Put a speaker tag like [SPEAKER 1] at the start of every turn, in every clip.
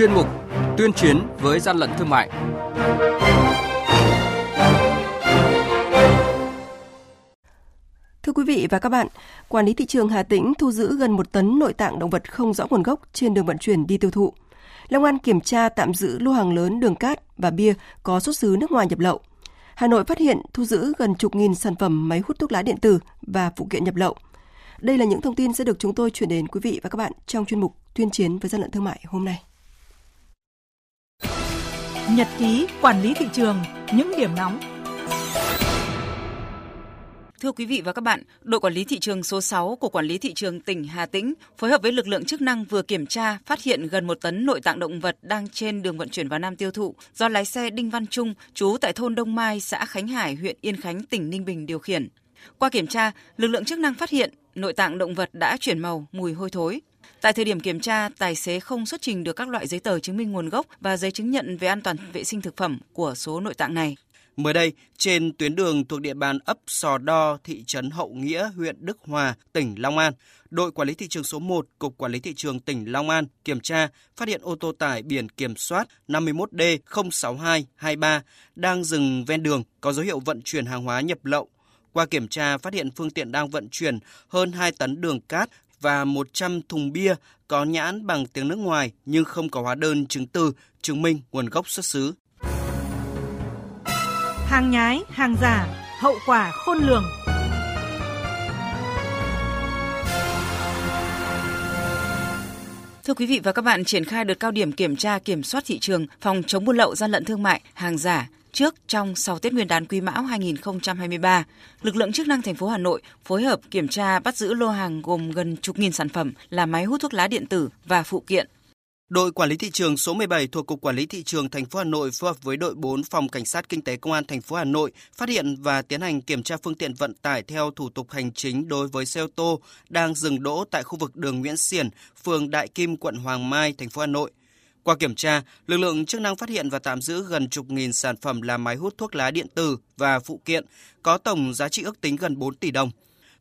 [SPEAKER 1] chuyên mục Tuyên chiến với gian lận thương mại.
[SPEAKER 2] Thưa quý vị và các bạn, quản lý thị trường Hà Tĩnh thu giữ gần một tấn nội tạng động vật không rõ nguồn gốc trên đường vận chuyển đi tiêu thụ. Long An kiểm tra tạm giữ lô hàng lớn đường cát và bia có xuất xứ nước ngoài nhập lậu. Hà Nội phát hiện thu giữ gần chục nghìn sản phẩm máy hút thuốc lá điện tử và phụ kiện nhập lậu. Đây là những thông tin sẽ được chúng tôi chuyển đến quý vị và các bạn trong chuyên mục Tuyên chiến với gian lận thương mại hôm nay.
[SPEAKER 3] Nhật ký quản lý thị trường, những điểm nóng
[SPEAKER 4] Thưa quý vị và các bạn, đội quản lý thị trường số 6 của quản lý thị trường tỉnh Hà Tĩnh phối hợp với lực lượng chức năng vừa kiểm tra phát hiện gần một tấn nội tạng động vật đang trên đường vận chuyển vào Nam tiêu thụ do lái xe Đinh Văn Trung, trú tại thôn Đông Mai, xã Khánh Hải, huyện Yên Khánh, tỉnh Ninh Bình điều khiển. Qua kiểm tra, lực lượng chức năng phát hiện nội tạng động vật đã chuyển màu, mùi hôi thối. Tại thời điểm kiểm tra, tài xế không xuất trình được các loại giấy tờ chứng minh nguồn gốc và giấy chứng nhận về an toàn vệ sinh thực phẩm của số nội tạng này.
[SPEAKER 5] Mới đây, trên tuyến đường thuộc địa bàn ấp Sò Đo, thị trấn Hậu Nghĩa, huyện Đức Hòa, tỉnh Long An, đội quản lý thị trường số 1, Cục Quản lý Thị trường tỉnh Long An kiểm tra, phát hiện ô tô tải biển kiểm soát 51D06223 đang dừng ven đường có dấu hiệu vận chuyển hàng hóa nhập lậu. Qua kiểm tra, phát hiện phương tiện đang vận chuyển hơn 2 tấn đường cát và 100 thùng bia có nhãn bằng tiếng nước ngoài nhưng không có hóa đơn chứng từ chứng minh nguồn gốc xuất xứ
[SPEAKER 3] hàng nhái, hàng giả, hậu quả khôn lường.
[SPEAKER 4] Thưa quý vị và các bạn, triển khai đợt cao điểm kiểm tra kiểm soát thị trường, phòng chống buôn lậu gian lận thương mại, hàng giả trước, trong, sau Tết Nguyên đán Quý Mão 2023, lực lượng chức năng thành phố Hà Nội phối hợp kiểm tra bắt giữ lô hàng gồm gần chục nghìn sản phẩm là máy hút thuốc lá điện tử và phụ kiện
[SPEAKER 5] Đội quản lý thị trường số 17 thuộc Cục Quản lý thị trường thành phố Hà Nội phối hợp với đội 4 Phòng Cảnh sát Kinh tế Công an thành phố Hà Nội phát hiện và tiến hành kiểm tra phương tiện vận tải theo thủ tục hành chính đối với xe ô tô đang dừng đỗ tại khu vực đường Nguyễn Xiển, phường Đại Kim, quận Hoàng Mai, thành phố Hà Nội. Qua kiểm tra, lực lượng chức năng phát hiện và tạm giữ gần chục nghìn sản phẩm là máy hút thuốc lá điện tử và phụ kiện có tổng giá trị ước tính gần 4 tỷ đồng.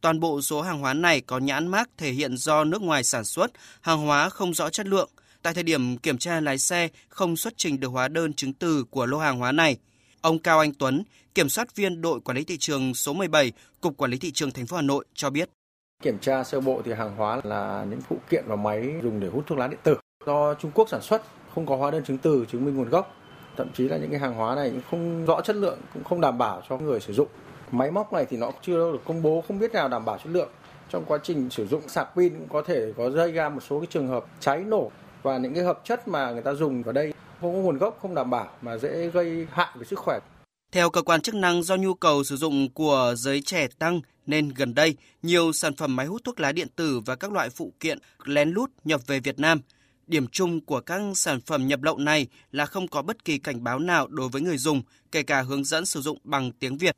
[SPEAKER 5] Toàn bộ số hàng hóa này có nhãn mác thể hiện do nước ngoài sản xuất, hàng hóa không rõ chất lượng, Tại thời điểm kiểm tra lái xe không xuất trình được hóa đơn chứng từ của lô hàng hóa này. Ông Cao Anh Tuấn, kiểm soát viên đội quản lý thị trường số 17, Cục Quản lý thị trường thành phố Hà Nội cho biết.
[SPEAKER 6] Kiểm tra sơ bộ thì hàng hóa là những phụ kiện và máy dùng để hút thuốc lá điện tử do Trung Quốc sản xuất, không có hóa đơn chứng từ chứng minh nguồn gốc. Thậm chí là những cái hàng hóa này không rõ chất lượng, cũng không đảm bảo cho người sử dụng. Máy móc này thì nó chưa được công bố, không biết nào đảm bảo chất lượng. Trong quá trình sử dụng sạc pin cũng có thể có gây ra một số cái trường hợp cháy nổ và những cái hợp chất mà người ta dùng vào đây không có nguồn gốc không đảm bảo mà dễ gây hại về sức khỏe.
[SPEAKER 5] Theo cơ quan chức năng do nhu cầu sử dụng của giới trẻ tăng nên gần đây nhiều sản phẩm máy hút thuốc lá điện tử và các loại phụ kiện lén lút nhập về Việt Nam. Điểm chung của các sản phẩm nhập lậu này là không có bất kỳ cảnh báo nào đối với người dùng, kể cả hướng dẫn sử dụng bằng tiếng Việt.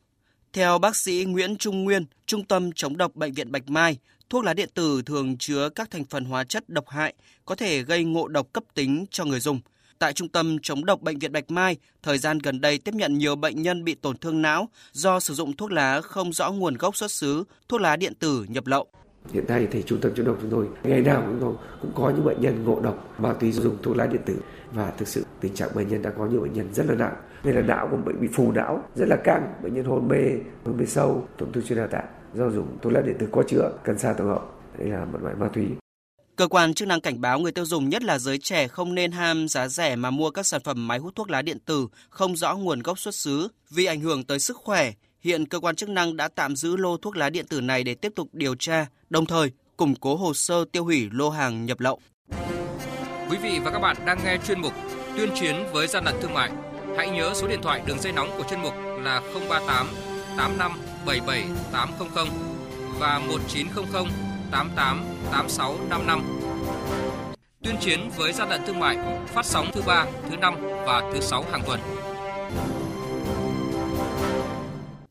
[SPEAKER 5] Theo bác sĩ Nguyễn Trung Nguyên, Trung tâm chống độc Bệnh viện Bạch Mai, thuốc lá điện tử thường chứa các thành phần hóa chất độc hại có thể gây ngộ độc cấp tính cho người dùng. Tại Trung tâm chống độc Bệnh viện Bạch Mai, thời gian gần đây tiếp nhận nhiều bệnh nhân bị tổn thương não do sử dụng thuốc lá không rõ nguồn gốc xuất xứ, thuốc lá điện tử nhập lậu.
[SPEAKER 7] Hiện nay thì trung tâm chống độc chúng tôi, ngày nào chúng tôi cũng có những bệnh nhân ngộ độc ma túy dùng thuốc lá điện tử. Và thực sự tình trạng bệnh nhân đã có nhiều bệnh nhân rất là nặng. Đây là não của bệnh bị phù não, rất là căng. Bệnh nhân hôn mê hôn mê sâu, tổn thương chuyên đa tạng. Do dùng thuốc lá điện tử có chứa cần sa tổng hợp. Đây là một loại ma túy.
[SPEAKER 5] Cơ quan chức năng cảnh báo người tiêu dùng, nhất là giới trẻ, không nên ham giá rẻ mà mua các sản phẩm máy hút thuốc lá điện tử không rõ nguồn gốc xuất xứ vì ảnh hưởng tới sức khỏe. Hiện cơ quan chức năng đã tạm giữ lô thuốc lá điện tử này để tiếp tục điều tra, đồng thời củng cố hồ sơ tiêu hủy lô hàng nhập lậu.
[SPEAKER 1] Quý vị và các bạn đang nghe chuyên mục Tuyên chiến với gian lận thương mại. Hãy nhớ số điện thoại đường dây nóng của chuyên mục là 038 85 77 800 và 1900 88 86 55. Tuyên chiến với gian lận thương mại phát sóng thứ ba, thứ năm và thứ sáu hàng tuần.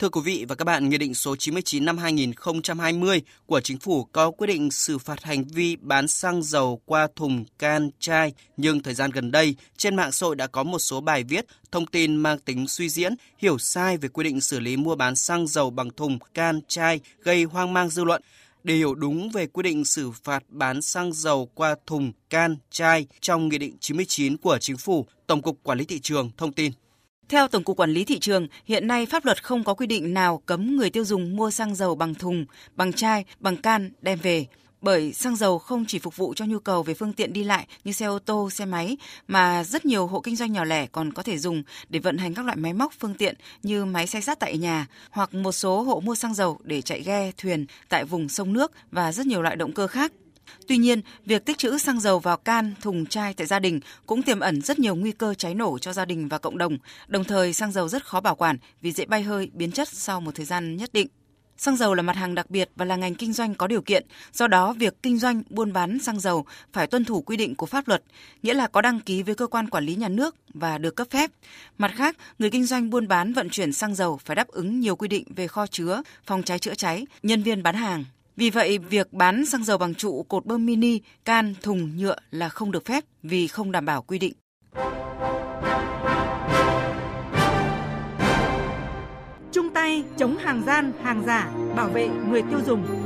[SPEAKER 5] Thưa quý vị và các bạn, Nghị định số 99 năm 2020 của Chính phủ có quyết định xử phạt hành vi bán xăng dầu qua thùng can chai, nhưng thời gian gần đây, trên mạng xã hội đã có một số bài viết, thông tin mang tính suy diễn, hiểu sai về quy định xử lý mua bán xăng dầu bằng thùng can chai gây hoang mang dư luận. Để hiểu đúng về quy định xử phạt bán xăng dầu qua thùng, can, chai trong Nghị định 99 của Chính phủ, Tổng cục Quản lý Thị trường thông tin.
[SPEAKER 4] Theo Tổng cục Quản lý Thị trường, hiện nay pháp luật không có quy định nào cấm người tiêu dùng mua xăng dầu bằng thùng, bằng chai, bằng can đem về bởi xăng dầu không chỉ phục vụ cho nhu cầu về phương tiện đi lại như xe ô tô, xe máy mà rất nhiều hộ kinh doanh nhỏ lẻ còn có thể dùng để vận hành các loại máy móc phương tiện như máy xay sát tại nhà hoặc một số hộ mua xăng dầu để chạy ghe, thuyền tại vùng sông nước và rất nhiều loại động cơ khác. Tuy nhiên, việc tích trữ xăng dầu vào can, thùng chai tại gia đình cũng tiềm ẩn rất nhiều nguy cơ cháy nổ cho gia đình và cộng đồng. Đồng thời, xăng dầu rất khó bảo quản vì dễ bay hơi, biến chất sau một thời gian nhất định. Xăng dầu là mặt hàng đặc biệt và là ngành kinh doanh có điều kiện, do đó việc kinh doanh buôn bán xăng dầu phải tuân thủ quy định của pháp luật, nghĩa là có đăng ký với cơ quan quản lý nhà nước và được cấp phép. Mặt khác, người kinh doanh buôn bán vận chuyển xăng dầu phải đáp ứng nhiều quy định về kho chứa, phòng cháy chữa cháy, nhân viên bán hàng. Vì vậy, việc bán xăng dầu bằng trụ cột bơm mini, can, thùng nhựa là không được phép vì không đảm bảo quy định.
[SPEAKER 3] Chung tay chống hàng gian, hàng giả, bảo vệ người tiêu dùng.